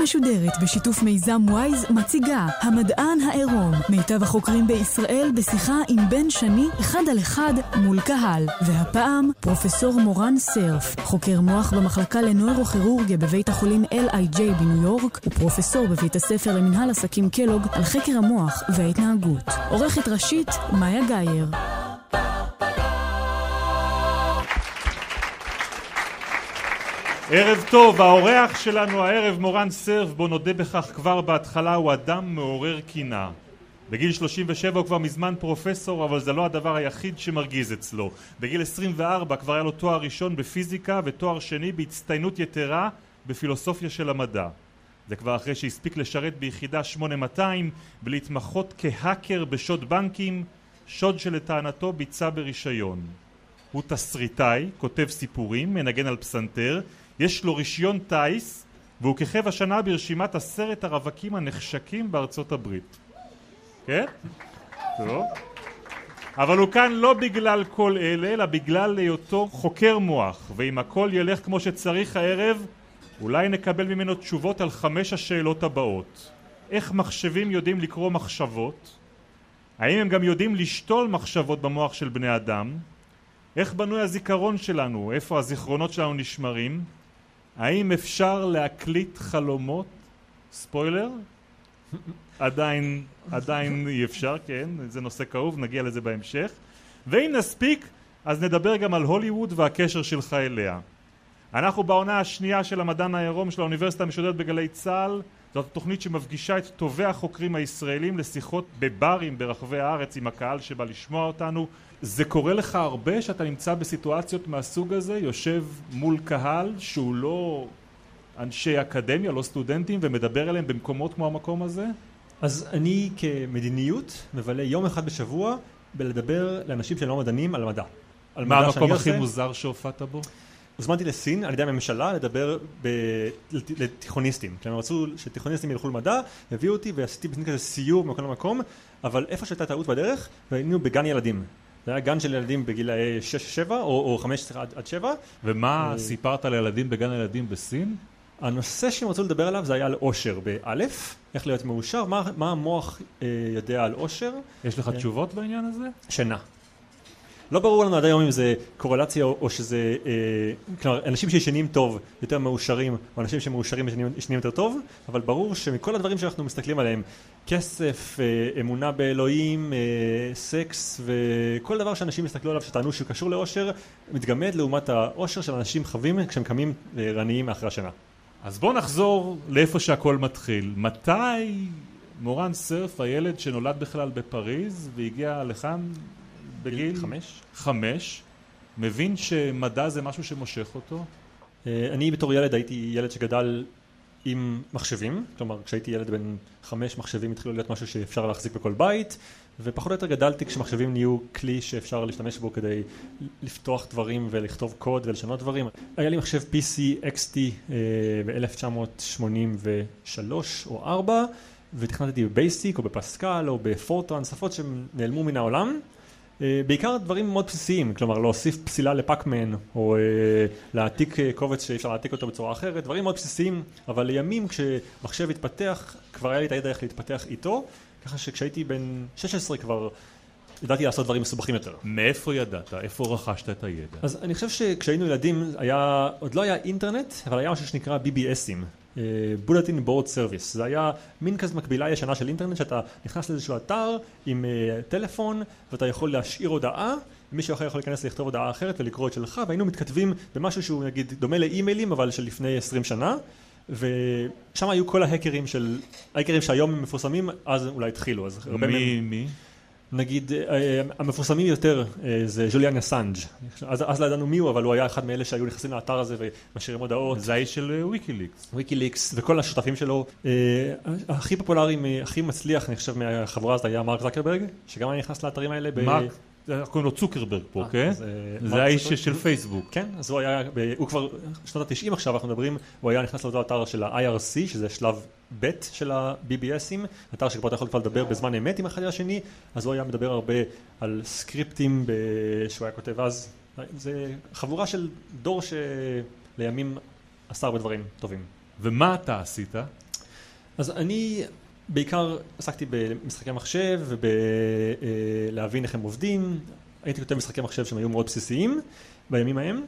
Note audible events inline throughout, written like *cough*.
המשודרת בשיתוף מיזם וויז מציגה המדען העירום מיטב החוקרים בישראל בשיחה עם בן שני אחד על אחד מול קהל. והפעם פרופסור מורן סרף חוקר מוח במחלקה לנוירוכירורגיה בבית החולים LIJ בניו יורק ופרופסור בבית הספר למנהל עסקים קלוג על חקר המוח וההתנהגות. עורכת ראשית מאיה גאייר ערב טוב, האורח שלנו הערב מורן סרף, בוא נודה בכך כבר בהתחלה, הוא אדם מעורר קינה. בגיל 37 הוא כבר מזמן פרופסור, אבל זה לא הדבר היחיד שמרגיז אצלו. בגיל 24 כבר היה לו תואר ראשון בפיזיקה ותואר שני בהצטיינות יתרה בפילוסופיה של המדע. זה כבר אחרי שהספיק לשרת ביחידה 8200 ולהתמחות כהאקר בשוד בנקים, שוד שלטענתו ביצע ברישיון. הוא תסריטאי, כותב סיפורים, מנגן על פסנתר, יש לו רישיון טיס והוא כיכב השנה ברשימת עשרת הרווקים הנחשקים בארצות הברית. כן? טוב. אבל הוא כאן לא בגלל כל אלה, אלא בגלל היותו חוקר מוח, ואם הכל ילך כמו שצריך הערב, אולי נקבל ממנו תשובות על חמש השאלות הבאות. איך מחשבים יודעים לקרוא מחשבות? האם הם גם יודעים לשתול מחשבות במוח של בני אדם? איך בנוי הזיכרון שלנו? איפה הזיכרונות שלנו נשמרים? האם אפשר להקליט חלומות? ספוילר? *laughs* עדיין, עדיין אי אפשר, כן, זה נושא כאוב, נגיע לזה בהמשך. ואם נספיק, אז נדבר גם על הוליווד והקשר שלך אליה. אנחנו בעונה השנייה של המדען העירום של האוניברסיטה המשודרת בגלי צה"ל זאת תוכנית שמפגישה את טובי החוקרים הישראלים לשיחות בברים ברחבי הארץ עם הקהל שבא לשמוע אותנו זה קורה לך הרבה שאתה נמצא בסיטואציות מהסוג הזה, יושב מול קהל שהוא לא אנשי אקדמיה, לא סטודנטים, ומדבר אליהם במקומות כמו המקום הזה? אז אני כמדיניות מבלה יום אחד בשבוע בלדבר לאנשים שהם לא מדענים על מדע. על מה מדע המקום הכי עושה. מוזר שהופעת בו? הוזמנתי לסין על ידי הממשלה לדבר ב... לת- לתיכוניסטים. כי הם רצו שתיכוניסטים ילכו למדע, הביאו אותי ועשיתי בסין כזה סיור ממקום למקום, אבל איפה שהייתה טעות בדרך, והיינו בגן ילדים. זה היה גן של ילדים בגילאי 6-7 או, או 5 עד, עד 7. ומה אה, סיפרת לילדים בגן הילדים בסין? הנושא שהם רצו לדבר עליו זה היה על אושר באלף, איך להיות מאושר, מה, מה המוח אה, יודע על אושר, יש לך כן. תשובות בעניין הזה? שינה. לא ברור לנו עד היום אם זה קורלציה או, שזה, אה, כלומר אנשים שישנים טוב יותר מאושרים או אנשים שמאושרים ישנים, יותר טוב, אבל ברור שמכל הדברים שאנחנו מסתכלים עליהם, כסף, אה, אמונה באלוהים, אה, סקס וכל דבר שאנשים הסתכלו עליו שטענו שהוא קשור לאושר, מתגמד לעומת האושר של אנשים חווים כשהם קמים אה, ערניים אחרי השינה. אז בוא נחזור לאיפה שהכל מתחיל. מתי מורן סרף, הילד שנולד בכלל בפריז והגיע לכאן בגיל חמש? חמש, מבין שמדע זה משהו שמושך אותו? אה, אני בתור ילד הייתי ילד שגדל עם מחשבים, כלומר כשהייתי ילד בן חמש מחשבים התחילו להיות משהו שאפשר להחזיק בכל בית ופחות או יותר גדלתי כשמחשבים נהיו כלי שאפשר להשתמש בו כדי לפתוח דברים ולכתוב קוד ולשנות דברים. היה לי מחשב PC XT אה, ב-1983 או 4 ותכנתתי בבייסיק או בפסקל או בפורטרן, שפות שנעלמו מן העולם. אה, בעיקר דברים מאוד בסיסיים, כלומר להוסיף פסילה לפאקמן או אה, להעתיק אה, קובץ שאי אפשר להעתיק אותו בצורה אחרת, דברים מאוד בסיסיים, אבל לימים כשמחשב התפתח כבר היה לי את הידע איך להתפתח איתו, ככה שכשהייתי בן 16 כבר ידעתי לעשות דברים מסובכים יותר. מאיפה ידעת? איפה רכשת את הידע? אז אני חושב שכשהיינו ילדים היה, עוד לא היה אינטרנט, אבל היה משהו שנקרא BBSים, Bulletin Board Service, זה היה מין כזה מקבילה ישנה של אינטרנט שאתה נכנס לאיזשהו אתר עם אה, טלפון ואתה יכול להשאיר הודעה מישהו אחר יכול להיכנס לכתוב הודעה אחרת ולקרוא את שלך והיינו מתכתבים במשהו שהוא נגיד דומה לאימיילים אבל של לפני 20 שנה ושם היו כל ההקרים של, ההקרים שהיום הם מפורסמים אז אולי התחילו אז הרבה מהם מי, מי? נגיד אה, המפורסמים יותר אה, זה ז'וליאן אסנג' אז, אז לא ידענו מי הוא אבל הוא היה אחד מאלה שהיו נכנסים לאתר הזה ומשאירים הודעות זה האיש של וויקיליקס. ויקיליקס וכל השותפים שלו אה, הכי פופולרי, הכי מצליח אני חושב מהחבורה הזאת היה מרק זקרברג שגם היה נכנס לאתרים האלה. מרק זה קוראים לו צוקרברג פה, אה, כן? אה, זה האיש? של פייסבוק. כן, אז הוא היה, הוא כבר, שנות ה-90 עכשיו אנחנו מדברים, הוא היה נכנס לאותו אתר של ה-IRC, שזה שלב ב' של ה-BBSים, אתר שפה אתה יכול כבר לדבר בזמן אמת עם אחד השני, אז הוא היה מדבר הרבה על סקריפטים שהוא היה כותב אז, זה חבורה של דור שלימים עשה הרבה דברים טובים. ומה אתה עשית? אז אני בעיקר עסקתי במשחקי מחשב ובלהבין איך הם עובדים. הייתי כותב משחקי מחשב שהם היו מאוד בסיסיים בימים ההם,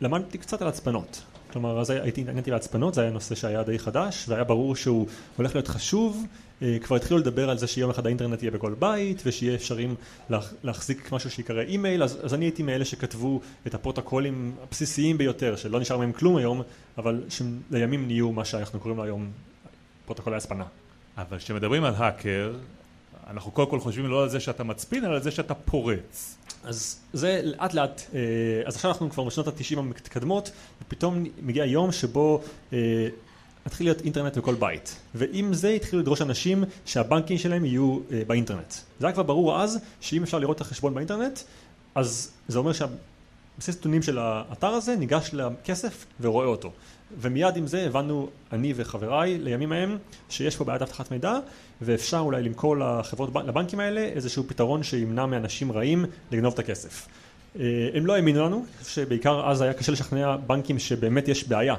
ולמדתי קצת על הצפנות. כלומר, אז הייתי התעניינתי בהצפנות, זה היה נושא שהיה די חדש, והיה ברור שהוא הולך להיות חשוב. אה, כבר התחילו לדבר על זה שיום אחד האינטרנט יהיה בכל בית, ושיהיה אפשרים להח- להחזיק משהו שיקרא אימייל, אז, אז אני הייתי מאלה שכתבו את הפרוטוקולים הבסיסיים ביותר, שלא נשאר מהם כלום היום, אבל שלימים נהיו מה שאנחנו קוראים לו היום פרוטוקולי הצפנה. אבל כשמדברים על האקר, אנחנו קודם כל חושבים לא על זה שאתה מצפין, אלא על זה שאתה פורץ. אז זה לאט לאט, אה, אז עכשיו אנחנו כבר בשנות התשעים המתקדמות, ופתאום מגיע יום שבו אה, מתחיל להיות אינטרנט בכל בית. ועם זה התחילו לדרוש אנשים שהבנקים שלהם יהיו אה, באינטרנט. זה היה כבר ברור אז, שאם אפשר לראות את החשבון באינטרנט, אז זה אומר שהבסיס נתונים של האתר הזה ניגש לכסף ורואה אותו. ומיד עם זה הבנו, אני וחבריי לימים ההם, שיש פה בעיית אבטחת מידע, ואפשר אולי למכור לחברות, לבנקים האלה איזשהו פתרון שימנע מאנשים רעים לגנוב את הכסף. אה, הם לא האמינו לנו, שבעיקר אז היה קשה לשכנע בנקים שבאמת יש בעיה.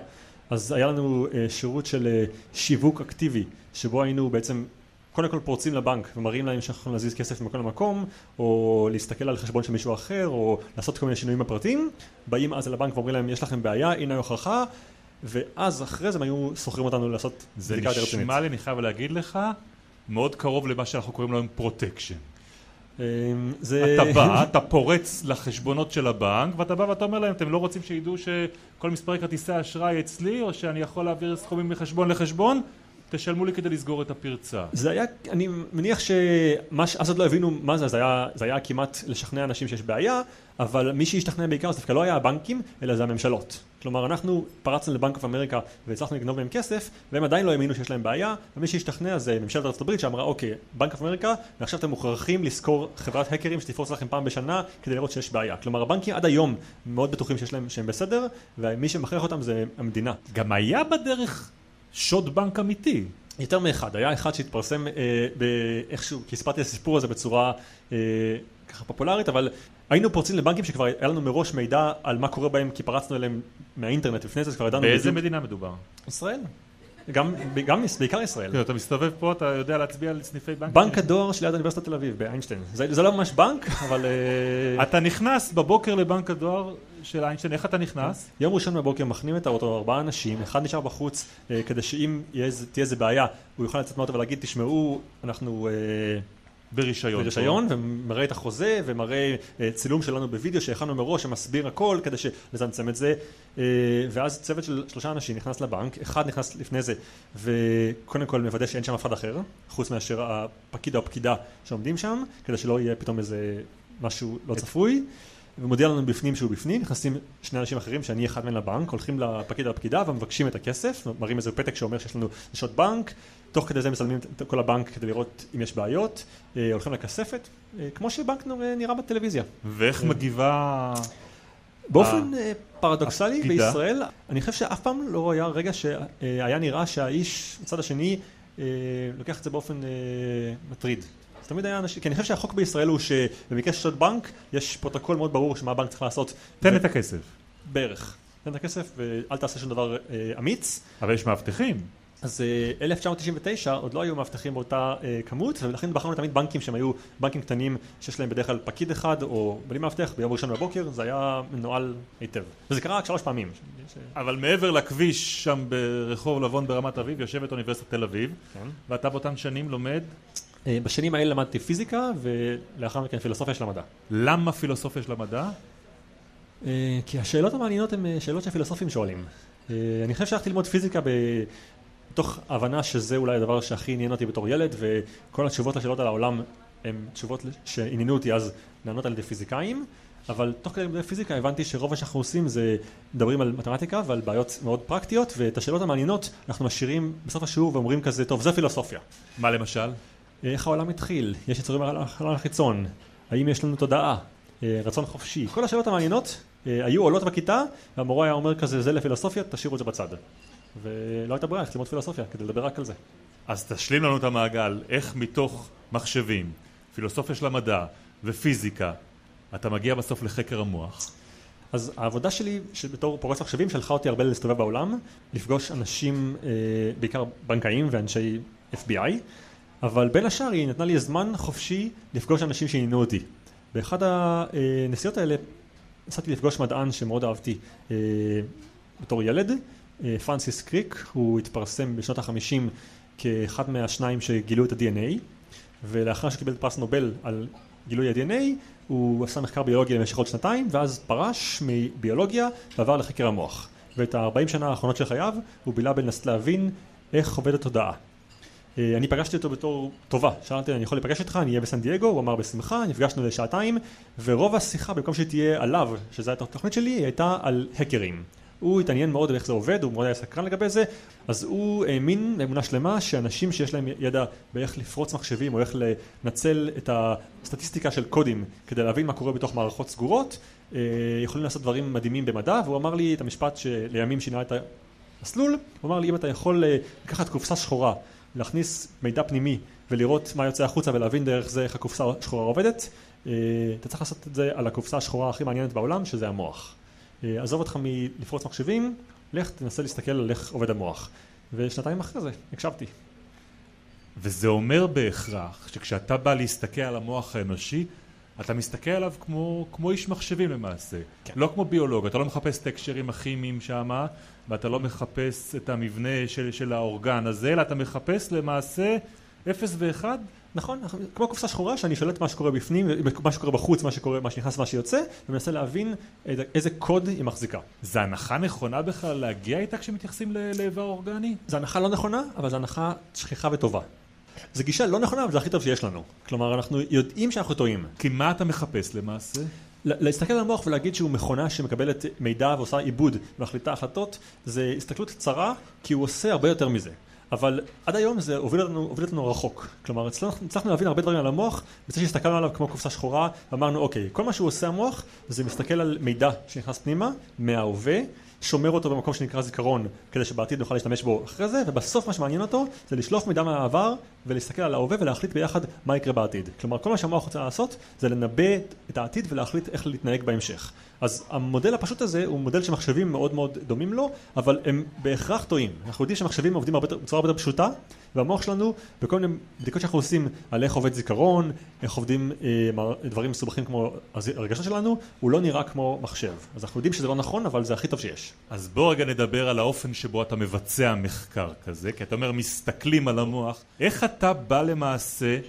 אז היה לנו אה, שירות של אה, שיווק אקטיבי, שבו היינו בעצם קודם כל פורצים לבנק ומראים להם שאנחנו יכולים להזיז כסף ממקום למקום, או להסתכל על חשבון של מישהו אחר, או לעשות כל מיני שינויים בפרטים. באים אז לבנק ואומרים להם, יש לכם בעיה, הנה ההוכחה, ואז אחרי זה הם היו שוכרים אותנו לעשות זה בדיקה יותר רצינית. נשמע לי, אני חייב להגיד לך, מאוד קרוב למה שאנחנו קוראים לו היום פרוטקשן. אה, זה... אתה בא, אתה פורץ לחשבונות של הבנק, ואתה בא ואתה אומר להם, אתם לא רוצים שידעו שכל מספרי כרטיסי האשראי אצלי, או שאני יכול להעביר סכומים מחשבון לחשבון? תשלמו לי כדי לסגור את הפרצה. זה היה, אני מניח שמה ש... אז עוד לא הבינו מה זה, זה היה, זה היה כמעט לשכנע אנשים שיש בעיה, אבל מי שהשתכנע בעיקר זה דווקא לא היה הבנקים, אלא זה הממשלות. כלומר, אנחנו פרצנו לבנק אוף אמריקה והצלחנו לגנוב מהם כסף, והם עדיין לא האמינו שיש להם בעיה, ומי שהשתכנע זה ממשלת ארצות הברית שאמרה, אוקיי, בנק אוף אמריקה, ועכשיו אתם מוכרחים לשכור חברת האקרים שתפרוץ לכם פעם בשנה כדי לראות שיש בעיה. כלומר, הבנקים עד היום מאוד בטוחים שיש להם, שהם בסדר, ומי שמכריח אותם זה המדינה. גם היה בדרך שוד בנק אמיתי. יותר מאחד, היה אחד שהתפרסם אה, באיכשהו, כי סיפרתי את הסיפור הזה בצורה אה, ככה פופולרית, אבל היינו פורצים לבנקים שכבר היה לנו מראש מידע על מה קורה בהם, כי פרצנו אליהם מהאינטרנט, לפני זה כבר ידענו באיזה בדיוק. מדינה מדובר? ישראל. גם, גם בעיקר ישראל. כן, אתה מסתובב פה, אתה יודע להצביע על סניפי בנק? בנק הדואר שליד אוניברסיטת תל אביב, באיינשטיין. זה, זה לא ממש בנק, אבל... אה, אתה נכנס בבוקר לבנק הדואר של איינשטיין, איך אתה נכנס? יום ראשון בבוקר מכנים את האוטו ארבעה אנשים, אחד נשאר בחוץ אה, כדי שאם יהיה תהיה איזה בעיה, הוא יוכל לצאת מהאוטו ולהגיד, תשמעו, אנחנו... אה, ברישיון. ברישיון, ומראה את החוזה, ומראה אה, צילום שלנו בווידאו שהכנו מראש, שמסביר הכל כדי לצמצם את זה. אה, ואז צוות של שלושה אנשים נכנס לבנק, אחד נכנס לפני זה, וקודם כל מוודא שאין שם אף אחד אחר, חוץ מאשר הפקיד או הפקידה שעומדים שם, כדי שלא יהיה פתאום איזה משהו לא צפוי. ומודיע לנו בפנים שהוא בפנים, נכנסים שני אנשים אחרים שאני אחד מהם לבנק, הולכים לפקיד או לפקידה ומבקשים את הכסף, מראים איזה פתק שאומר שיש לנו שעות בנק, תוך כדי זה מצלמים את כל הבנק כדי לראות אם יש בעיות, אה, הולכים לכספת, אה, כמו שבנק נראה- בטלוויזיה. ואיך מגיבה... באופן אה, פרדוקסלי הפקידה. בישראל, אני חושב שאף פעם לא היה רגע שהיה נראה שהאיש מצד השני אה, לוקח את זה באופן אה, מטריד. תמיד היה אנשים, כי אני חושב שהחוק בישראל הוא שבמקרה של שוד בנק, יש פרוטוקול מאוד ברור שמה הבנק צריך לעשות. תן את הכסף. בערך. תן את הכסף ואל תעשה שום דבר אה, אמיץ. אבל יש מאבטחים. אז אה, 1999 עוד לא היו מאבטחים באותה אה, כמות ולכן בחרנו תמיד בנקים שהם היו בנקים קטנים שיש להם בדרך כלל פקיד אחד או בלי מאבטח ביום ראשון בבוקר זה היה מנוהל היטב וזה קרה רק שלוש פעמים. ש- אבל מעבר לכביש שם ברחוב לבון ברמת אביב יושבת אוניברסיטת תל אביב כן. ואתה באותן שנים לומד אה, בשנים האלה למדתי פיזיקה ולאחר מכן פילוסופיה של המדע. למה פילוסופיה של המדע? אה, כי השאלות המעניינות הן אה, שאלות שהפילוסופים שואלים. אה, אני חושב שהלכתי ללמוד פיזיקה מתוך הבנה שזה אולי הדבר שהכי עניין אותי בתור ילד וכל התשובות לשאלות על העולם הן תשובות שעניינו אותי אז לענות על ידי פיזיקאים. אבל תוך כדי לימודי פיזיקה הבנתי שרוב מה שאנחנו עושים זה מדברים על מתמטיקה ועל בעיות מאוד פרקטיות ואת השאלות המעניינות אנחנו משאירים בסוף השיעור ואומרים כזה טוב זה פילוסופיה. מה למשל? איך העולם התחיל, יש יצורים על החלל החיצון, האם יש לנו תודעה, אה, רצון חופשי, כל השאלות המעניינות אה, היו עולות בכיתה והמורה היה אומר כזה זה לפילוסופיה תשאירו את זה בצד ולא הייתה ברירה, צריך ללמוד פילוסופיה כדי לדבר רק על זה. אז תשלים לנו את המעגל, איך מתוך מחשבים, פילוסופיה של המדע ופיזיקה, אתה מגיע בסוף לחקר המוח. אז העבודה שלי בתור פורץ מחשבים שלחה אותי הרבה להסתובב בעולם, לפגוש אנשים, אה, בעיקר בנקאים ואנשי FBI, אבל בין השאר היא נתנה לי זמן חופשי לפגוש אנשים שעניינו אותי. באחד הנסיעות האלה נסעתי לפגוש מדען שמאוד אהבתי אה, בתור ילד, פרנסיס קריק, הוא התפרסם בשנות החמישים כאחד מהשניים שגילו את ה-DNA, ולאחר שקיבל פרס נובל על גילוי ה-DNA, הוא עשה מחקר ביולוגיה למשך עוד שנתיים, ואז פרש מביולוגיה ועבר לחקר המוח. ואת ה-40 שנה האחרונות של חייו הוא בילה בלנסות להבין איך עובדת תודעה. אה, אני פגשתי אותו בתור טובה, שאלתי אני יכול להיפגש איתך, אני אהיה בסן דייגו, הוא אמר בשמחה, נפגשנו לשעתיים ורוב השיחה במקום שתהיה עליו, שזו הייתה התוכנית שלי, הייתה על האקרים. הוא התעניין מאוד באיך זה עובד, הוא מאוד היה סקרן לגבי זה, אז הוא האמין באמונה שלמה שאנשים שיש להם ידע באיך לפרוץ מחשבים או איך לנצל את הסטטיסטיקה של קודים כדי להבין מה קורה בתוך מערכות סגורות, אה, יכולים לעשות דברים מדהימים במדע, והוא אמר לי את המשפט שלימים שינה את המסלול, הוא אמר לי אם אתה יכול אה, לקחת קופסה שחורה, להכניס מידע פנימי ולראות מה יוצא החוצה ולהבין דרך זה איך הקופסה השחורה עובדת, אה, אתה צריך לעשות את זה על הקופסה השחורה הכי מעניינת בעולם שזה המוח. אה, עזוב אותך מלפרוץ מחשבים, לך תנסה להסתכל על איך עובד המוח. ושנתיים אחרי זה הקשבתי. וזה אומר בהכרח שכשאתה בא להסתכל על המוח האנושי, אתה מסתכל עליו כמו, כמו איש מחשבים למעשה. כן. לא כמו ביולוג, אתה לא מחפש את ההקשרים הכימיים שמה, ואתה לא מחפש את המבנה של, של האורגן הזה, אלא אתה מחפש למעשה אפס ואחד נכון, כמו קופסה שחורה שאני שולט מה שקורה בפנים, מה שקורה בחוץ, מה שקורה, מה שנכנס, מה שיוצא, ומנסה להבין איזה קוד היא מחזיקה. זה הנחה נכונה בכלל להגיע איתה כשמתייחסים לאיבר אורגני? זו הנחה לא נכונה, אבל זו הנחה שכיחה וטובה. זו גישה לא נכונה, אבל זה הכי טוב שיש לנו. כלומר, אנחנו יודעים שאנחנו טועים. כי מה אתה מחפש למעשה? להסתכל על המוח ולהגיד שהוא מכונה שמקבלת מידע ועושה עיבוד ומחליטה החלטות, זה הסתכלות צרה, כי הוא עושה הרבה יותר מזה. אבל עד היום זה הוביל אותנו, הוביל אותנו רחוק. כלומר, הצלחנו להבין הרבה דברים על המוח, בזה שהסתכלנו עליו כמו קופסה שחורה, ואמרנו, אוקיי, כל מה שהוא עושה המוח, זה מסתכל על מידע שנכנס פנימה, מההווה, שומר אותו במקום שנקרא זיכרון, כדי שבעתיד נוכל להשתמש בו אחרי זה, ובסוף מה שמעניין אותו זה לשלוף מידע מהעבר ולהסתכל על ההווה ולהחליט ביחד מה יקרה בעתיד. כלומר, כל מה שהמוח רוצה לעשות זה לנבא את העתיד ולהחליט איך להתנהג בהמשך. אז המודל הפשוט הזה הוא מודל שמחשבים מאוד מאוד דומים לו, אבל הם בהכרח טועים. אנחנו יודעים שמחשבים עובדים בצורה הרבה יותר פשוטה, והמוח שלנו, בכל מיני בדיקות שאנחנו עושים על איך עובד זיכרון, איך עובדים אה, דברים מסובכים כמו הרגשות שלנו, הוא לא נראה כמו מחשב. אז אנחנו יודעים שזה לא נכון, אבל זה הכי טוב שיש. אז בוא רגע נדבר על האופן שבו אתה מבצע מחקר כזה, כי אתה אומר מסתכלים על המוח. איך אתה בא למעשה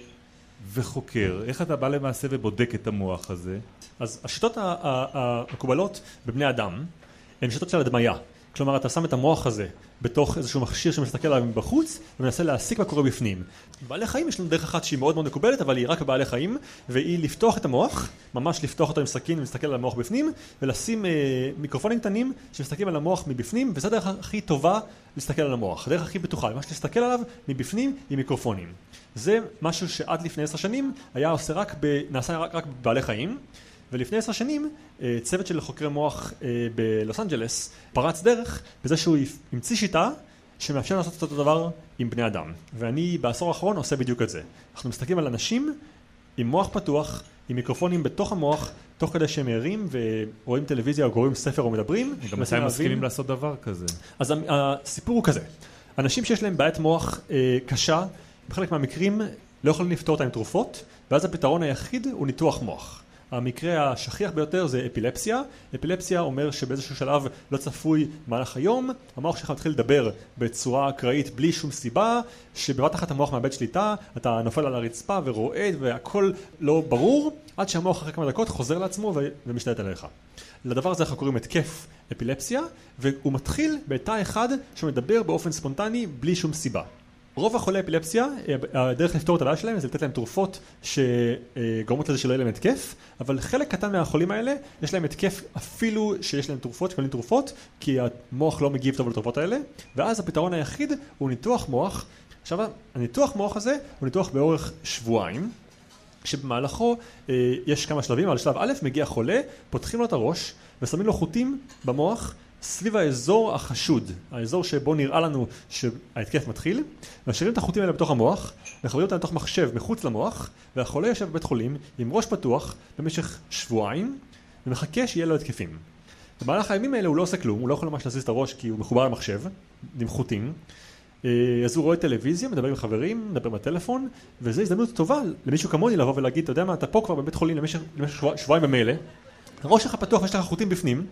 וחוקר? איך אתה בא למעשה ובודק את המוח הזה? אז השיטות המקובלות בבני אדם הן שיטות של הדמיה. כלומר, אתה שם את המוח הזה בתוך איזשהו מכשיר שמסתכל עליו מבחוץ ומנסה להסיק מה קורה בפנים. בעלי חיים יש לנו דרך אחת שהיא מאוד מאוד מקובלת, אבל היא רק בבעלי חיים, והיא לפתוח את המוח, ממש לפתוח אותו עם סכין ולהסתכל על המוח בפנים, ולשים אה, מיקרופונים קטנים שמסתכלים על המוח מבפנים, וזו הדרך הכי טובה להסתכל על המוח. הדרך הכי בטוחה, ממש להסתכל עליו מבפנים עם מיקרופונים. זה משהו שעד לפני עשר שנים היה עושה רק ב... נעשה רק, רק בבעלי חיים. ולפני עשר שנים אה, צוות של חוקרי מוח אה, בלוס אנג'לס פרץ דרך בזה שהוא המציא שיטה שמאפשר לעשות את אותו דבר עם בני אדם. ואני בעשור האחרון עושה בדיוק את זה. אנחנו מסתכלים על אנשים עם מוח פתוח, עם מיקרופונים בתוך המוח, תוך כדי שהם ערים ורואים טלוויזיה או קוראים ספר או מדברים. גם מתי הם מסכימים לעשות דבר כזה? אז הסיפור הוא כזה, אנשים שיש להם בעיית מוח אה, קשה, בחלק מהמקרים לא יכולים לפתור אותה עם תרופות, ואז הפתרון היחיד הוא ניתוח מוח. המקרה השכיח ביותר זה אפילפסיה. אפילפסיה אומר שבאיזשהו שלב לא צפוי במהלך היום, המוח שלך מתחיל לדבר בצורה אקראית בלי שום סיבה, שבבת אחת המוח מאבד שליטה, אתה נופל על הרצפה ורועד והכל לא ברור, עד שהמוח אחרי כמה דקות חוזר לעצמו ומשתלט עליך. לדבר הזה אנחנו קוראים התקף אפילפסיה, והוא מתחיל בתא אחד שמדבר באופן ספונטני בלי שום סיבה. רוב החולי אפילפסיה, הדרך לפתור את הבעיה שלהם זה לתת להם תרופות שגורמות לזה שלא יהיה להם התקף, אבל חלק קטן מהחולים האלה יש להם התקף אפילו שיש להם תרופות, שקולים תרופות, כי המוח לא מגיב טוב לתרופות האלה, ואז הפתרון היחיד הוא ניתוח מוח, עכשיו, הניתוח מוח הזה הוא ניתוח באורך שבועיים, שבמהלכו אה, יש כמה שלבים, אבל שלב א' מגיע חולה, פותחים לו את הראש ושמים לו חוטים במוח סביב האזור החשוד, האזור שבו נראה לנו שההתקף מתחיל, משאירים את החוטים האלה בתוך המוח, מחברים אותם לתוך מחשב מחוץ למוח, והחולה יושב בבית חולים עם ראש פתוח במשך שבועיים, ומחכה שיהיה לו התקפים. במהלך הימים האלה הוא לא עושה כלום, הוא לא יכול ממש להזיז את הראש כי הוא מחובר למחשב, עם חוטים. אה, אז הוא רואה טלוויזיה, מדבר עם חברים, מדבר בטלפון, וזו הזדמנות טובה למישהו כמוני לבוא ולהגיד, אתה יודע מה, אתה פה כבר בבית חולים למשך, למשך שבוע, שבועיים במילא, הראש שלך פתוח ויש לך חוטים בפנים,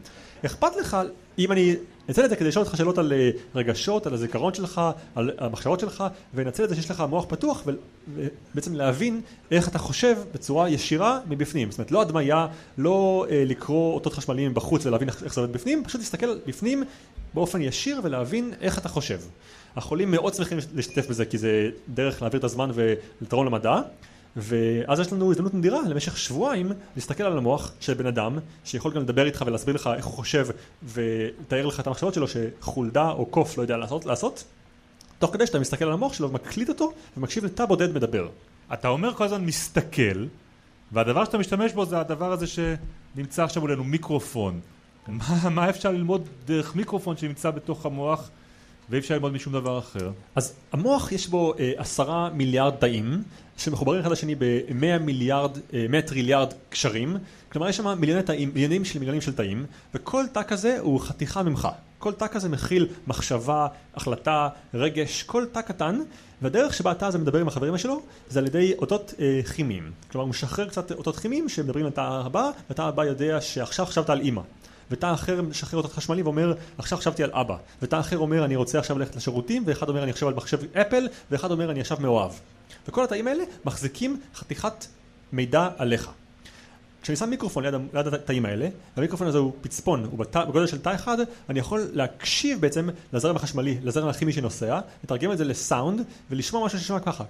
אכפת לך אם אני אנצל את זה כדי לשאול אותך שאלות על אה, רגשות, על הזיכרון שלך, על המחשבות שלך, ואנצל את זה שיש לך מוח פתוח, ובעצם להבין איך אתה חושב בצורה ישירה מבפנים. זאת אומרת, לא הדמיה, לא אה, לקרוא אותות חשמליים בחוץ ולהבין איך זה עובד בפנים, פשוט להסתכל בפנים באופן ישיר ולהבין איך אתה חושב. החולים מאוד שמחים להשתתף בזה, כי זה דרך להעביר את הזמן ולתרום למדע. ואז יש לנו הזדמנות נדירה למשך שבועיים להסתכל על המוח של בן אדם שיכול גם לדבר איתך ולהסביר לך איך הוא חושב ולתאר לך את המחשבות שלו שחולדה או קוף לא יודע לעשות, לעשות תוך כדי שאתה מסתכל על המוח שלו ומקליט אותו ומקשיב לתא בודד מדבר. אתה אומר כל הזמן מסתכל והדבר שאתה משתמש בו זה הדבר הזה שנמצא עכשיו מולנו מיקרופון מה, מה אפשר ללמוד דרך מיקרופון שנמצא בתוך המוח ואי אפשר ללמוד משום דבר אחר. אז המוח יש בו אה, עשרה מיליארד תאים שמחוברים אחד לשני ב-100 מיליארד, אה, 100 טריליארד קשרים, כלומר יש שם מיליוני תאים, מיליונים של מיליונים של תאים, וכל תא כזה הוא חתיכה ממך. כל תא כזה מכיל מחשבה, החלטה, רגש, כל תא קטן, והדרך שבה התא הזה מדבר עם החברים שלו זה על ידי אותות אה, כימיים. כלומר הוא משחרר קצת אותות כימיים שמדברים על התא הבא, והתא הבא יודע שעכשיו חשבת על אימא. ותא אחר משחרר אותות חשמלי ואומר עכשיו חשבתי על אבא. ותא אחר אומר אני רוצה עכשיו ללכת לשירותים ואחד אומר אני חושב על מחשב אפל ואחד אומר אני עכשיו מאוהב. וכל התאים האלה מחזיקים חתיכת מידע עליך. כשאני שם מיקרופון ליד, ליד התאים האלה, והמיקרופון הזה הוא פצפון, הוא בת, בגודל של תא אחד, אני יכול להקשיב בעצם לזרם החשמלי, לזרם הכימי שנוסע, לתרגם את זה לסאונד, ולשמוע משהו ששמע ככה.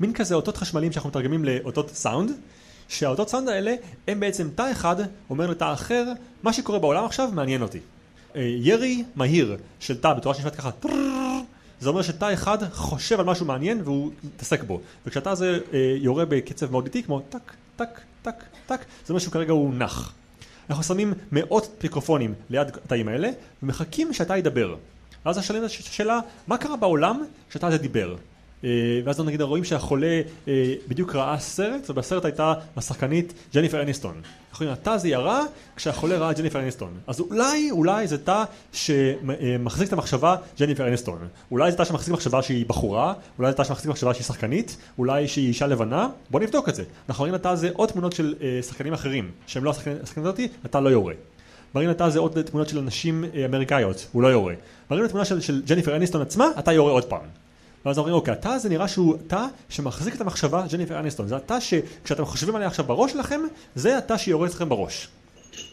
מין כזה אותות חשמליים שאנחנו מתרגמים לאותות סאונד, שהאותות סאונד האלה הם בעצם תא אחד אומר לתא אחר מה שקורה בעולם עכשיו מעניין אותי. אה, ירי מהיר של תא בתורה שנשמעת ככה זה אומר שתא אחד חושב על משהו מעניין והוא מתעסק בו וכשהתא הזה אה, יורה בקצב מאוד איטי כמו טק טק טק טק זה אומר שכרגע הוא נח. אנחנו שמים מאות מיקרופונים ליד התאים האלה ומחכים שהתא ידבר. ואז השאלה מה קרה בעולם כשהתא הזה דיבר ואז נגיד רואים שהחולה אה, בדיוק ראה סרט, ובסרט הייתה השחקנית ג'ניפר אניסטון. אנחנו רואים, התא זה ירה כשהחולה ראה ג'ניפר אניסטון. אז אולי, אולי זה תא שמחזיק את המחשבה ג'ניפר אניסטון. אולי זה תא שמחזיק מחשבה שהיא בחורה, אולי זה תא שמחזיק מחשבה שהיא שחקנית, אולי שהיא אישה לבנה, בוא נבדוק את זה. אנחנו רואים לתא הזה עוד תמונות של אה, שחקנים אחרים, שהם לא השחקנים אותי, התא לא יורה. מראים לתא הזה עוד תמונות של נשים אמריקאיות, הוא לא יורה. מראים לתמונה של, של ג'ניפר אניסטון עצמה, התא יורה עוד פעם. ואז אומרים אוקיי התא הזה נראה שהוא תא שמחזיק את המחשבה ג'ניפר אניסטון. זה התא שכשאתם חושבים עליה עכשיו בראש שלכם זה התא שיורד אצלכם בראש.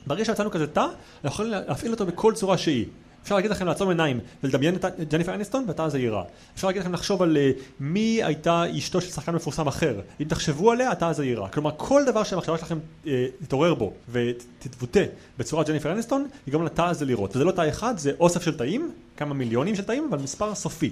ברגע שיצאנו כזה תא אנחנו יכולים להפעיל אותו בכל צורה שהיא. אפשר להגיד לכם לעצום עיניים ולדמיין את ג'ניפר אניסטון הזה יירה אפשר להגיד לכם לחשוב על uh, מי הייתה אשתו של שחקן מפורסם אחר. אם תחשבו עליה הזה יירה כלומר כל דבר שהמחשבה שלכם uh, תתעורר בו ותתבוטא בצורת ג'ניפר אניסטון יגרום לתא הזה לירות וזה לא תא אחד זה אוסף של תאים כמה מיליונים של תאים אבל מספר סופי.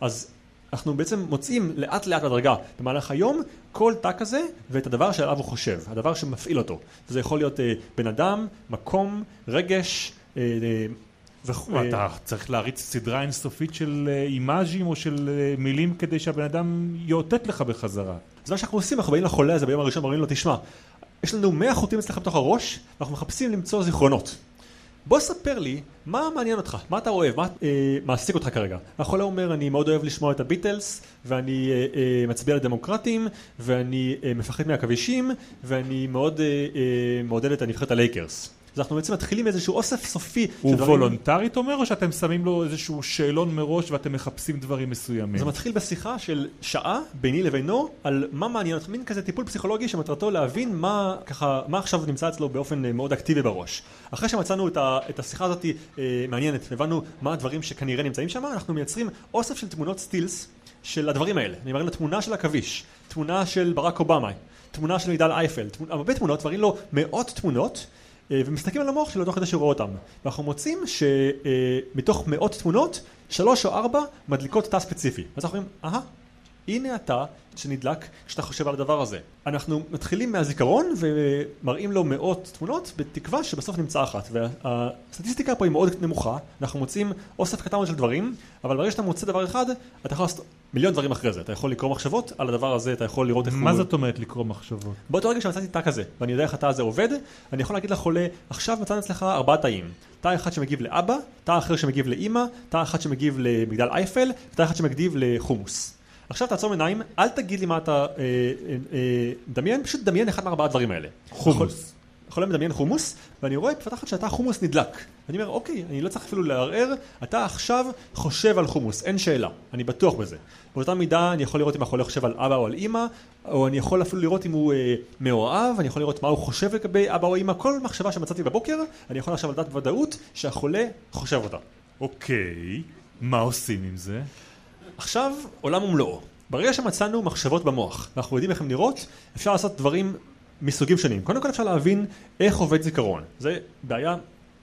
אז אנחנו בעצם מוצאים לאט לאט בדרגה במהלך היום כל תא כזה ואת הדבר שעליו הוא חושב, הדבר שמפעיל אותו. זה יכול להיות אה, בן אדם, מקום, רגש אה, אה, וכו'. אתה צריך להריץ סדרה אינסופית של אה, אימאז'ים או של אה, מילים כדי שהבן אדם יאותת לך בחזרה. זה מה שאנחנו עושים, אנחנו באים לחולה הזה ביום הראשון ואומרים לו תשמע, יש לנו 100 חוטים אצלך בתוך הראש ואנחנו מחפשים למצוא זיכרונות. בוא ספר לי מה מעניין אותך, מה אתה אוהב, מה אה, מעסיק אותך כרגע. החולה אומר אני מאוד אוהב לשמוע את הביטלס ואני אה, אה, מצביע לדמוקרטים ואני אה, מפחד מהכבישים ואני מאוד אה, אה, מעודד את הנבחרת הלייקרס. אז אנחנו בעצם מתחילים איזשהו אוסף סופי. הוא שדברים... וולונטרית אומר או שאתם שמים לו איזשהו שאלון מראש ואתם מחפשים דברים מסוימים? זה מתחיל בשיחה של שעה ביני לבינו על מה מעניין אותך, מין כזה טיפול פסיכולוגי שמטרתו להבין מה ככה, מה עכשיו נמצא אצלו באופן אה, מאוד אקטיבי בראש. אחרי שמצאנו את, ה, את השיחה הזאת אה, מעניינת והבנו מה הדברים שכנראה נמצאים שם, אנחנו מייצרים אוסף של תמונות סטילס של הדברים האלה. אני מראה לו תמונה של עכביש, תמונה של ברק אובמה, תמונה של מגדל אייפל, תמונה, הרבה תמונות, מראים לו מאות תמונות אה, ומסתכלים על המוח שלו תוך כדי שהוא רואה אותם. ואנחנו מוצאים שמתוך מאות תמונות, שלוש או ארבע מדליקות תא ספציפי. אז אנחנו אומרים, אהה, הנה התא שנדלק כשאתה חושב על הדבר הזה. אנחנו מתחילים מהזיכרון ומראים לו מאות תמונות בתקווה שבסוף נמצא אחת. והסטטיסטיקה פה היא מאוד נמוכה, אנחנו מוצאים אוסף קטן של דברים, אבל ברגע שאתה מוצא דבר אחד, אתה יכול לעשות מיליון דברים אחרי זה. אתה יכול לקרוא מחשבות על הדבר הזה, אתה יכול לראות איך מה הוא... זאת אומרת לקרוא מחשבות? באותו רגע שמצאתי תא כזה, ואני יודע איך התא הזה עובד, אני יכול להגיד לחולה, עכשיו מצאנו אצלך ארבעה תאים. תא אחד שמגיב לאבא, תא אחר שמגיב לאימא, תא אחד שמגיב למגדל אייפל, ותא אחד שמגיב לחומוס. עכשיו תעצום עיניים, אל תגיד לי מה אתה אה, אה, אה, מדמיין, פשוט דמיין אחד מארבעה הדברים האלה. חומוס. יכול מדמיין חומוס, ואני רואה בבת אחת שהתא חומוס נדלק. ואני אומר, אוקיי, אני לא צריך אפילו לערער, אתה עכשיו חושב על חומוס, אין שאלה, אני בטוח בזה. באותה מידה אני יכול לראות אם החולה חושב על אבא או על אימא, או אני יכול אפילו לראות אם הוא אה, מאוהב, אני יכול לראות מה הוא חושב לגבי אבא או אימא, כל מחשבה שמצאתי בבוקר, אני יכול עכשיו לדעת בוודאות שהחולה חושב אותה. אוקיי, מה עושים עם זה? עכשיו עולם ומלואו. ברגע שמצאנו מחשבות במוח, ואנחנו יודעים איך הן נראות, אפשר לעשות דברים מסוגים שונים. קודם כל אפשר להבין איך עובד זיכרון. זה בעיה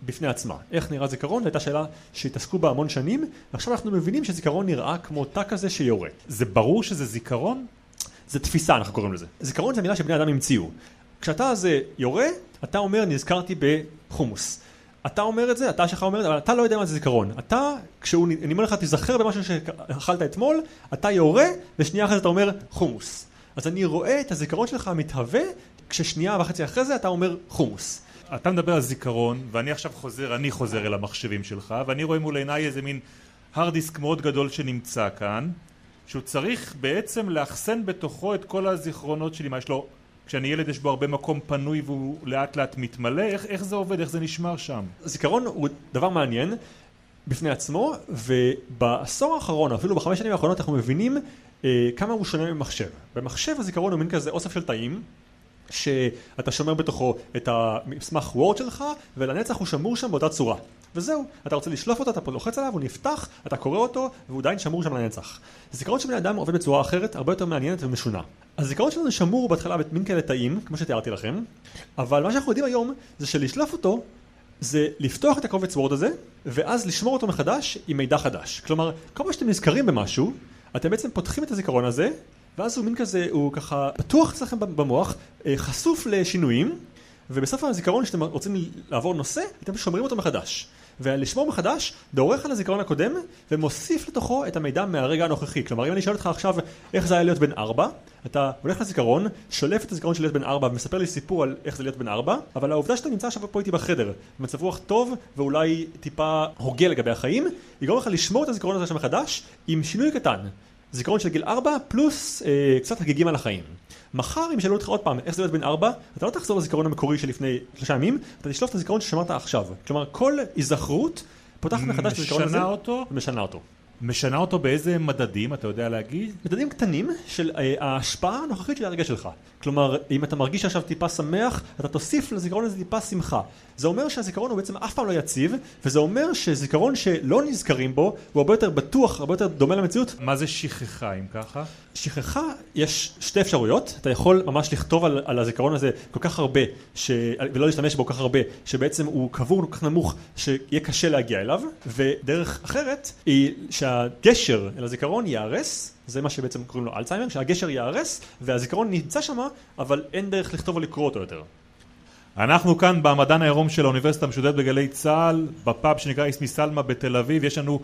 בפני עצמה. איך נראה זיכרון, זו הייתה שאלה שהתעסקו בה המון שנים, ועכשיו אנחנו מבינים שזיכרון נראה כמו תא כזה שיורה. זה ברור שזה זיכרון? זה תפיסה אנחנו קוראים לזה. זיכרון זה מילה שבני אדם המציאו. כשאתה הזה יורה, אתה אומר נזכרתי בחומוס. אתה אומר את זה, אתה שלך אומר את זה, אבל אתה לא יודע מה זה זיכרון. אתה, כשהוא, אני אומר לך תיזכר במשהו שאכלת אתמול, אתה יורה, ושנייה אחרי זה אתה אומר חומוס. אז אני רואה את הזיכרון שלך מתהווה, כששנייה וחצי אחרי זה אתה אומר חומוס. אתה מדבר על זיכרון, ואני עכשיו חוזר, אני חוזר אל המחשבים שלך, ואני רואה מול עיניי איזה מין הרד דיסק מאוד גדול שנמצא כאן, שהוא צריך בעצם לאחסן בתוכו את כל הזיכרונות שלי, מה יש לו, כשאני ילד יש בו הרבה מקום פנוי והוא לאט לאט מתמלא, איך, איך זה עובד, איך זה נשמר שם? זיכרון הוא דבר מעניין בפני עצמו, ובעשור האחרון, אפילו בחמש שנים האחרונות, אנחנו מבינים אה, כמה הוא שונה ממחשב. במחשב הזיכרון הוא מין כזה אוסף של תאים, שאתה שומר בתוכו את המסמך וורד שלך, ולנצח הוא שמור שם באותה צורה. וזהו, אתה רוצה לשלוף אותו, אתה לוחץ עליו, הוא נפתח, אתה קורא אותו, והוא עדיין שמור שם לנצח. זיכרון של בני אדם עובד בצורה אחרת, הרבה יותר מעניינת ומשונה. הזיכרון שלנו שמור בהתחלה במין כאלה תאים, כמו שתיארתי לכם, אבל מה שאנחנו יודעים היום, זה שלשלוף אותו, זה לפתוח את הקובץ וורד הזה, ואז לשמור אותו מחדש עם מידע חדש. כלומר, כל פעם שאתם נזכרים במשהו, אתם בעצם פותחים את הזיכרון הזה, ואז הוא מין כזה, הוא ככה פתוח אצלכם במוח, אה, חשוף לשינויים, ובסוף הזיכרון שאתם רוצים לעבור נושא, אתם שומרים אותו מחדש. ולשמור מחדש, דורך על הזיכרון הקודם, ומוסיף לתוכו את המידע מהרגע הנוכחי. כלומר, אם אני שואל אותך עכשיו איך זה היה להיות בן ארבע, אתה הולך לזיכרון, שולף את הזיכרון של להיות בן ארבע, ומספר לי סיפור על איך זה להיות בן ארבע, אבל העובדה שאתה נמצא עכשיו פה איתי בחדר, במצב רוח טוב, ואולי טיפה הוגה לגבי החיים, יגרום לך לשמור את הזיכרון הזה מחדש, עם שינוי קטן. זיכרון של גיל ארבע, פלוס אה, קצת הגיגים על החיים. מחר אם ישאלו אותך עוד פעם איך זה להיות בן ארבע, אתה לא תחזור לזיכרון המקורי של לפני שלושה ימים, אתה תשלוף את הזיכרון ששמרת עכשיו. כלומר כל היזכרות פותחת מחדש את הזיכרון הזה. משנה אותו? ומשנה אותו. משנה אותו באיזה מדדים, אתה יודע להגיד? מדדים קטנים של אה, ההשפעה הנוכחית של הרגע שלך. כלומר, אם אתה מרגיש עכשיו טיפה שמח, אתה תוסיף לזיכרון הזה טיפה שמחה. זה אומר שהזיכרון הוא בעצם אף פעם לא יציב, וזה אומר שזיכרון שלא נזכרים בו, הוא הרבה יותר בטוח, הרבה יותר דומה למציאות. מה זה שכחה אם ככה? שכחה, יש שתי אפשרויות, אתה יכול ממש לכתוב על, על הזיכרון הזה כל כך הרבה, ש... ולא להשתמש בו כל כך הרבה, שבעצם הוא קבור כל כך נמוך, שיהיה קשה להגיע אליו, ודרך אחרת היא שהגשר אל הזיכרון ייהרס, זה מה שבעצם קוראים לו אלצהיימר, שהגשר ייהרס, והזיכרון נמצא שם, אבל אין דרך לכתוב או לקרוא אותו יותר. אנחנו כאן במדען העירום של האוניברסיטה המשודרת בגלי צה"ל, בפאב שנקרא איסמי סלמה בתל אביב, יש לנו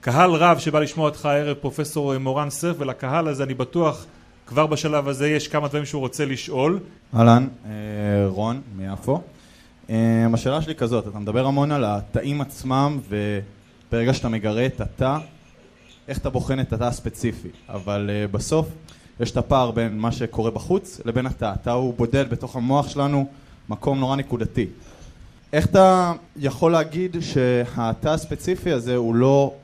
קהל רב שבא לשמוע אותך הערב, פרופסור מורן סרף, ולקהל הזה אני בטוח כבר בשלב הזה יש כמה דברים שהוא רוצה לשאול. אהלן, אה, רון מיפו. אה, השאלה שלי כזאת, אתה מדבר המון על התאים עצמם, וברגע שאתה מגרה את התא, איך אתה בוחן את התא הספציפי, אבל uh, בסוף יש את הפער בין מה שקורה בחוץ לבין התא. התא הוא בודד בתוך המוח שלנו מקום נורא נקודתי. איך אתה יכול להגיד שהתא הספציפי הזה הוא לא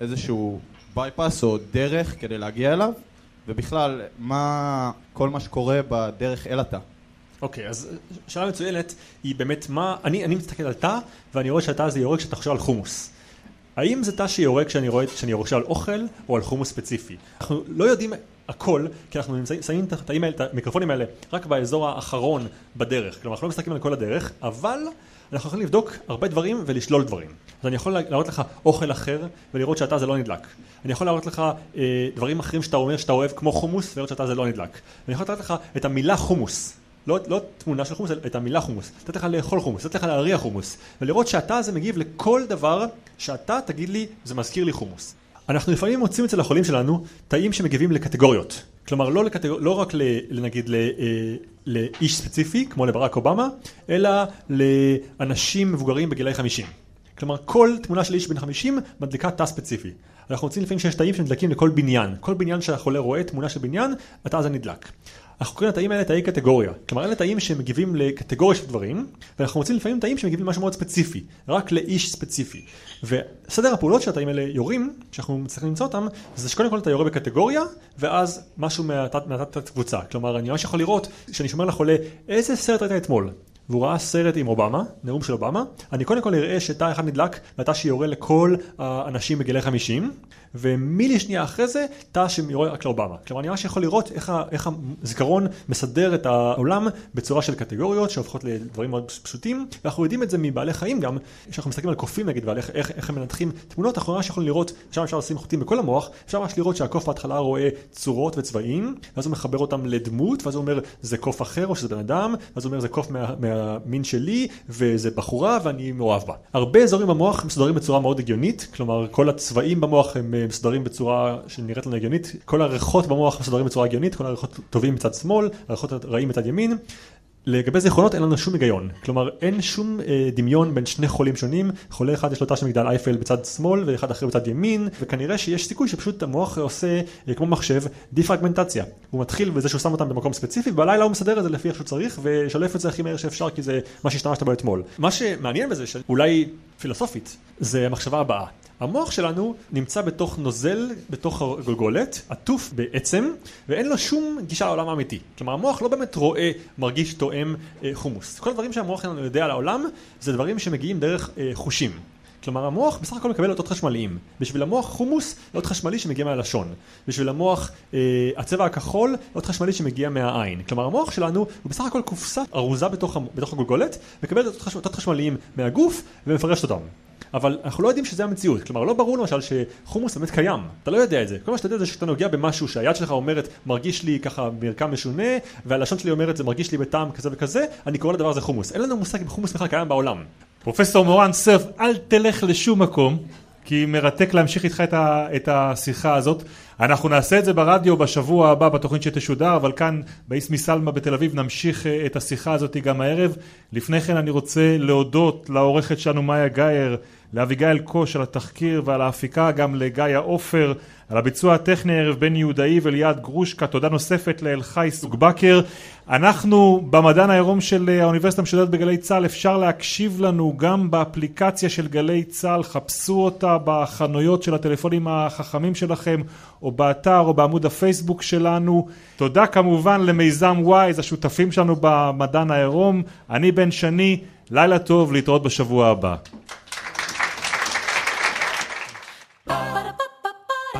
איזשהו בייפס או דרך כדי להגיע אליו, ובכלל, מה כל מה שקורה בדרך אל התא? אוקיי, okay, אז שאלה מצוינת היא באמת מה, אני, אני מסתכל על תא ואני רואה שהתא הזה יורק כשאתה חושב על חומוס. האם זה תא שיורק כשאני רואה, כשאני חושב על אוכל או על חומוס ספציפי? אנחנו לא יודעים הכל, כי אנחנו נמצאים, שמים את המיקרופונים האלה, רק באזור האחרון בדרך. כלומר, אנחנו לא מסתכלים על כל הדרך, אבל אנחנו יכולים לבדוק הרבה דברים ולשלול דברים. אז אני יכול להראות לך אוכל אחר ולראות שאתה זה לא נדלק. אני יכול להראות לך אה, דברים אחרים שאתה אומר שאתה אוהב כמו חומוס ולראות שאתה זה לא נדלק. ואני יכול להראות לך את המילה חומוס. לא, לא תמונה של חומוס, את המילה חומוס. לתת לך לאכול חומוס, לתת לך להריח חומוס. ולראות שאתה זה מגיב לכל דבר שאתה תגיד לי, זה מזכיר לי חומוס. אנחנו לפעמים מוצאים אצל החולים שלנו תאים שמגיבים לקטגוריות. כלומר, לא, לקטגור... לא רק ל... נגיד ל... אה, לאיש ספציפי, כמו לברק אובמה, אלא לאנשים מבוגרים בגילאי 50. כלומר, כל תמונה של איש בן 50 מדליקה תא ספציפי. אנחנו רוצים לפעמים שיש תאים שנדלקים לכל בניין. כל בניין שהחולה רואה תמונה של בניין, התא הזה נדלק. אנחנו קוראים לתאים האלה תאי קטגוריה. כלומר, אלה תאים שמגיבים לקטגוריה של דברים, ואנחנו רוצים לפעמים תאים שמגיבים למשהו מאוד ספציפי, רק לאיש ספציפי. וסדר הפעולות שהתאים האלה יורים, שאנחנו מצליחים למצוא אותם, זה שקודם כל אתה יורה בקטגוריה, ואז משהו מהתת מהת קבוצה. כלומר, אני ממש יכול לראות, כשאני שומר לחולה, איזה סרט ראית אתמול? והוא ראה סרט עם אובמה, נאום של אובמה, אני קודם כל אראה שתא אחד נדלק לתא שיורה לכל האנשים בגילי 50, ומילי שנייה אחרי זה תא שיורה רק לאובמה. כלומר אני ממש יכול לראות איך, איך הזיכרון מסדר את העולם בצורה של קטגוריות שהופכות לדברים מאוד פשוטים, ואנחנו יודעים את זה מבעלי חיים גם, כשאנחנו מסתכלים על קופים נגיד ועל איך הם מנתחים תמונות, אנחנו ממש יכולים לראות, שם אפשר לשים חוטים בכל המוח, אפשר ממש לראות שהקוף בהתחלה רואה צורות וצבעים, ואז הוא מחבר אותם לדמות, ואז הוא אומר זה קוף אחר או שזה בן אדם, ואז הוא אומר זה קוף מה, מהמין שלי, וזה בחורה ואני מאוהב בה. הרבה אזורים במוח מסודרים בצורה מאוד הגיונית, כלומר כל הצבעים במוח הם מסודרים בצורה שנראית לנו הגיונית, כל הריחות במוח מסודרים בצורה הגיונית, כל הריחות טובים מצד שמאל, הריחות רעים מצד ימין. לגבי זיכרונות אין לנו שום היגיון, כלומר אין שום אה, דמיון בין שני חולים שונים, חולה אחד יש לו תא של מגדל אייפל בצד שמאל ואחד אחר בצד ימין, וכנראה שיש סיכוי שפשוט המוח עושה אה, כמו מחשב דיפרגמנטציה, הוא מתחיל בזה שהוא שם אותם במקום ספציפי, ובלילה הוא מסדר את זה לפי איך שהוא צריך, ושולף את זה הכי מהר שאפשר כי זה מה שהשתמשת בו אתמול. מה שמעניין בזה, שאולי פילוסופית, זה המחשבה הבאה. המוח שלנו נמצא בתוך נוזל, בתוך הגולגולת, עטוף בעצם, ואין לו שום גישה לעולם האמיתי. כלומר, המוח לא באמת רואה, מרגיש, תואם אה, חומוס. כל הדברים שהמוח שלנו יודע על העולם, זה דברים שמגיעים דרך אה, חושים. כלומר המוח בסך הכל מקבל אותות חשמליים. בשביל המוח חומוס זה אות חשמלי שמגיע מהלשון. בשביל המוח אה, הצבע הכחול אות חשמלי שמגיע מהעין. כלומר המוח שלנו הוא בסך הכל קופסה ארוזה בתוך, בתוך הגולגולת, מקבל אותות חשמליים מהגוף ומפרשת אותם. אבל אנחנו לא יודעים שזה המציאות, כלומר לא ברור למשל שחומוס באמת קיים, אתה לא יודע את זה, כל מה שאתה יודע זה שאתה נוגע במשהו שהיד שלך אומרת מרגיש לי ככה מרקם משונה והלשון שלי אומרת זה מרגיש לי בטעם כזה וכזה, אני קורא לדבר הזה חומוס, אין לנו מושג אם חומוס בכלל קיים בעולם. פרופסור מורן סרף, אל תלך לשום מקום, כי מרתק להמשיך איתך את, ה, את השיחה הזאת. אנחנו נעשה את זה ברדיו בשבוע הבא בתוכנית שתשודר, אבל כאן באיסמי סלמה בתל אביב נמשיך אה, את השיחה הזאת גם הערב. לפני כן אני רוצה להודות לעורכת שלנו מאיה גאייר, לאביגיל קוש על התחקיר ועל ההפיקה, גם לגיא עופר על הביצוע הטכני הערב בן יהודאי וליעד גרושקה, תודה נוספת לאלחי סוגבקר. אנחנו במדען העירום של האוניברסיטה המשודרת בגלי צה"ל, אפשר להקשיב לנו גם באפליקציה של גלי צה"ל, חפשו אותה בחנויות של הטלפונים החכמים שלכם, או באתר או בעמוד הפייסבוק שלנו. תודה כמובן למיזם וויז, השותפים שלנו במדען העירום. אני בן שני, לילה טוב, להתראות בשבוע הבא.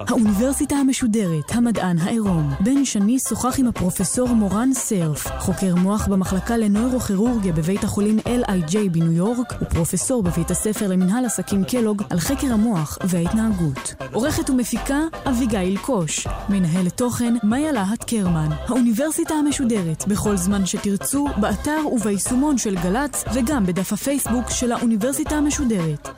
האוניברסיטה המשודרת, המדען העירום. בן שני שוחח עם הפרופסור מורן סרף, חוקר מוח במחלקה לנוירוכירורגיה בבית החולים LIJ בניו יורק, ופרופסור בבית הספר למנהל עסקים קלוג על חקר המוח וההתנהגות. עורכת ומפיקה אביגיל קוש. מנהלת תוכן מאיה להט קרמן. האוניברסיטה המשודרת, בכל זמן שתרצו, באתר וביישומון של גל"צ, וגם בדף הפייסבוק של האוניברסיטה המשודרת.